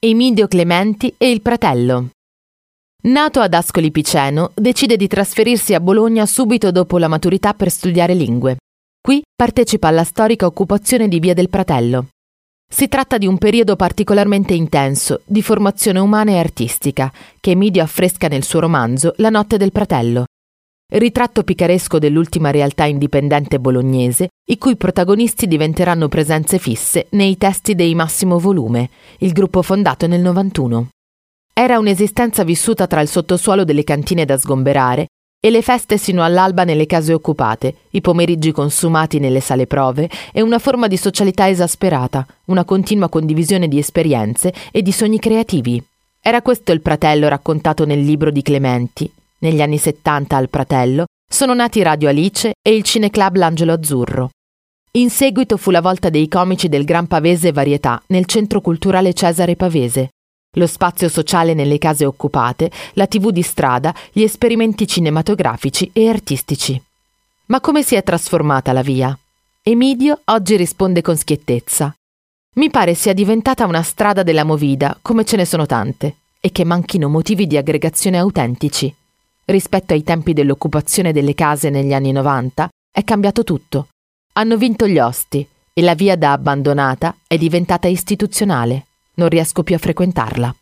Emidio Clementi e il fratello. Nato ad Ascoli Piceno, decide di trasferirsi a Bologna subito dopo la maturità per studiare lingue. Qui partecipa alla storica occupazione di Via del Pratello. Si tratta di un periodo particolarmente intenso, di formazione umana e artistica, che Emidio affresca nel suo romanzo La notte del Pratello, ritratto picaresco dell'ultima realtà indipendente bolognese, i cui protagonisti diventeranno presenze fisse nei testi dei Massimo Volume, il gruppo fondato nel 91. Era un'esistenza vissuta tra il sottosuolo delle cantine da sgomberare e le feste sino all'alba nelle case occupate, i pomeriggi consumati nelle sale prove e una forma di socialità esasperata, una continua condivisione di esperienze e di sogni creativi. Era questo il fratello raccontato nel libro di Clementi, negli anni 70 al Pratello sono nati Radio Alice e il Cineclub L'Angelo Azzurro. In seguito fu la volta dei comici del Gran Pavese Varietà nel Centro Culturale Cesare Pavese, lo spazio sociale nelle case occupate, la tv di strada, gli esperimenti cinematografici e artistici. Ma come si è trasformata la via? Emidio oggi risponde con schiettezza. Mi pare sia diventata una strada della movida, come ce ne sono tante, e che manchino motivi di aggregazione autentici. Rispetto ai tempi dell'occupazione delle case negli anni 90 è cambiato tutto. Hanno vinto gli osti e la via da abbandonata è diventata istituzionale. Non riesco più a frequentarla.